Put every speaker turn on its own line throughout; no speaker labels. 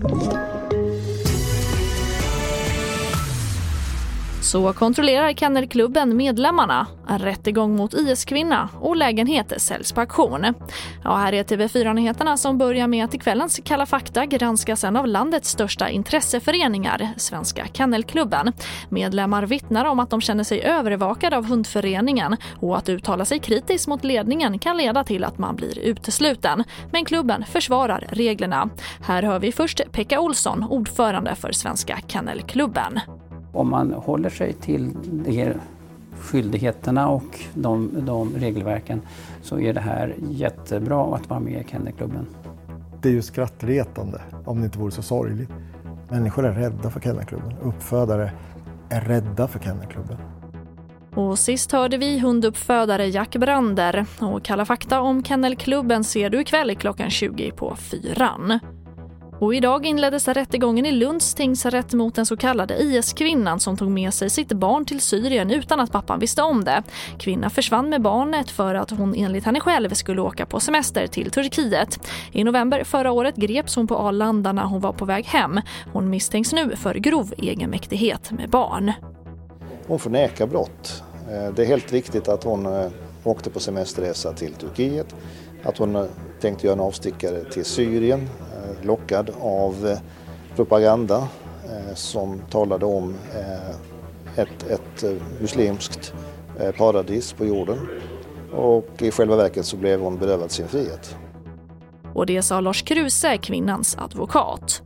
Thank you. Så kontrollerar Kennelklubben medlemmarna. En rättegång mot IS-kvinna och lägenhet säljs på auktion. Ja, här är TV4-nyheterna som börjar med att i kvällens Kalla fakta granskas en av landets största intresseföreningar, Svenska Kennelklubben. Medlemmar vittnar om att de känner sig övervakade av hundföreningen och att uttala sig kritiskt mot ledningen kan leda till att man blir utesluten. Men klubben försvarar reglerna. Här hör vi först Pekka Olsson, ordförande för Svenska Kennelklubben.
Om man håller sig till de skyldigheterna och de, de regelverken så är det här jättebra att vara med i Kennelklubben.
Det är ju skrattretande om det inte vore så sorgligt. Människor är rädda för Kennelklubben. Uppfödare är rädda för Kennelklubben.
Och sist hörde vi hunduppfödare Jack Brander. Och Kalla fakta om Kennelklubben ser du ikväll klockan 20 på fyran. Och idag inleddes rättegången i Lunds tingsrätt mot den så kallade IS-kvinnan som tog med sig sitt barn till Syrien utan att pappan visste om det. Kvinnan försvann med barnet för att hon enligt henne själv skulle åka på semester till Turkiet. I november förra året greps hon på Arlanda när hon var på väg hem. Hon misstänks nu för grov egenmäktighet med barn.
Hon förnekar brott. Eh, det är helt riktigt att hon eh, åkte på semesterresa till Turkiet, att hon eh, tänkte göra en avstickare till Syrien lockad av eh, propaganda eh, som talade om eh, ett, ett muslimskt paradis på jorden. Och i själva verket så blev hon berövad sin frihet.
Och det sa Lars Kruse, kvinnans advokat.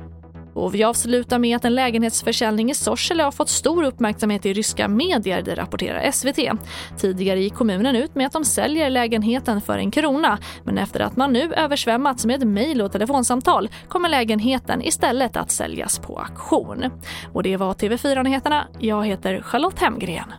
Och vi avslutar med att en lägenhetsförsäljning i Sorsele har fått stor uppmärksamhet i ryska medier, det rapporterar SVT. Tidigare gick kommunen ut med att de säljer lägenheten för en krona men efter att man nu översvämmats med mejl och telefonsamtal kommer lägenheten istället att säljas på auktion. Och det var TV4-nyheterna. Jag heter Charlotte Hemgren.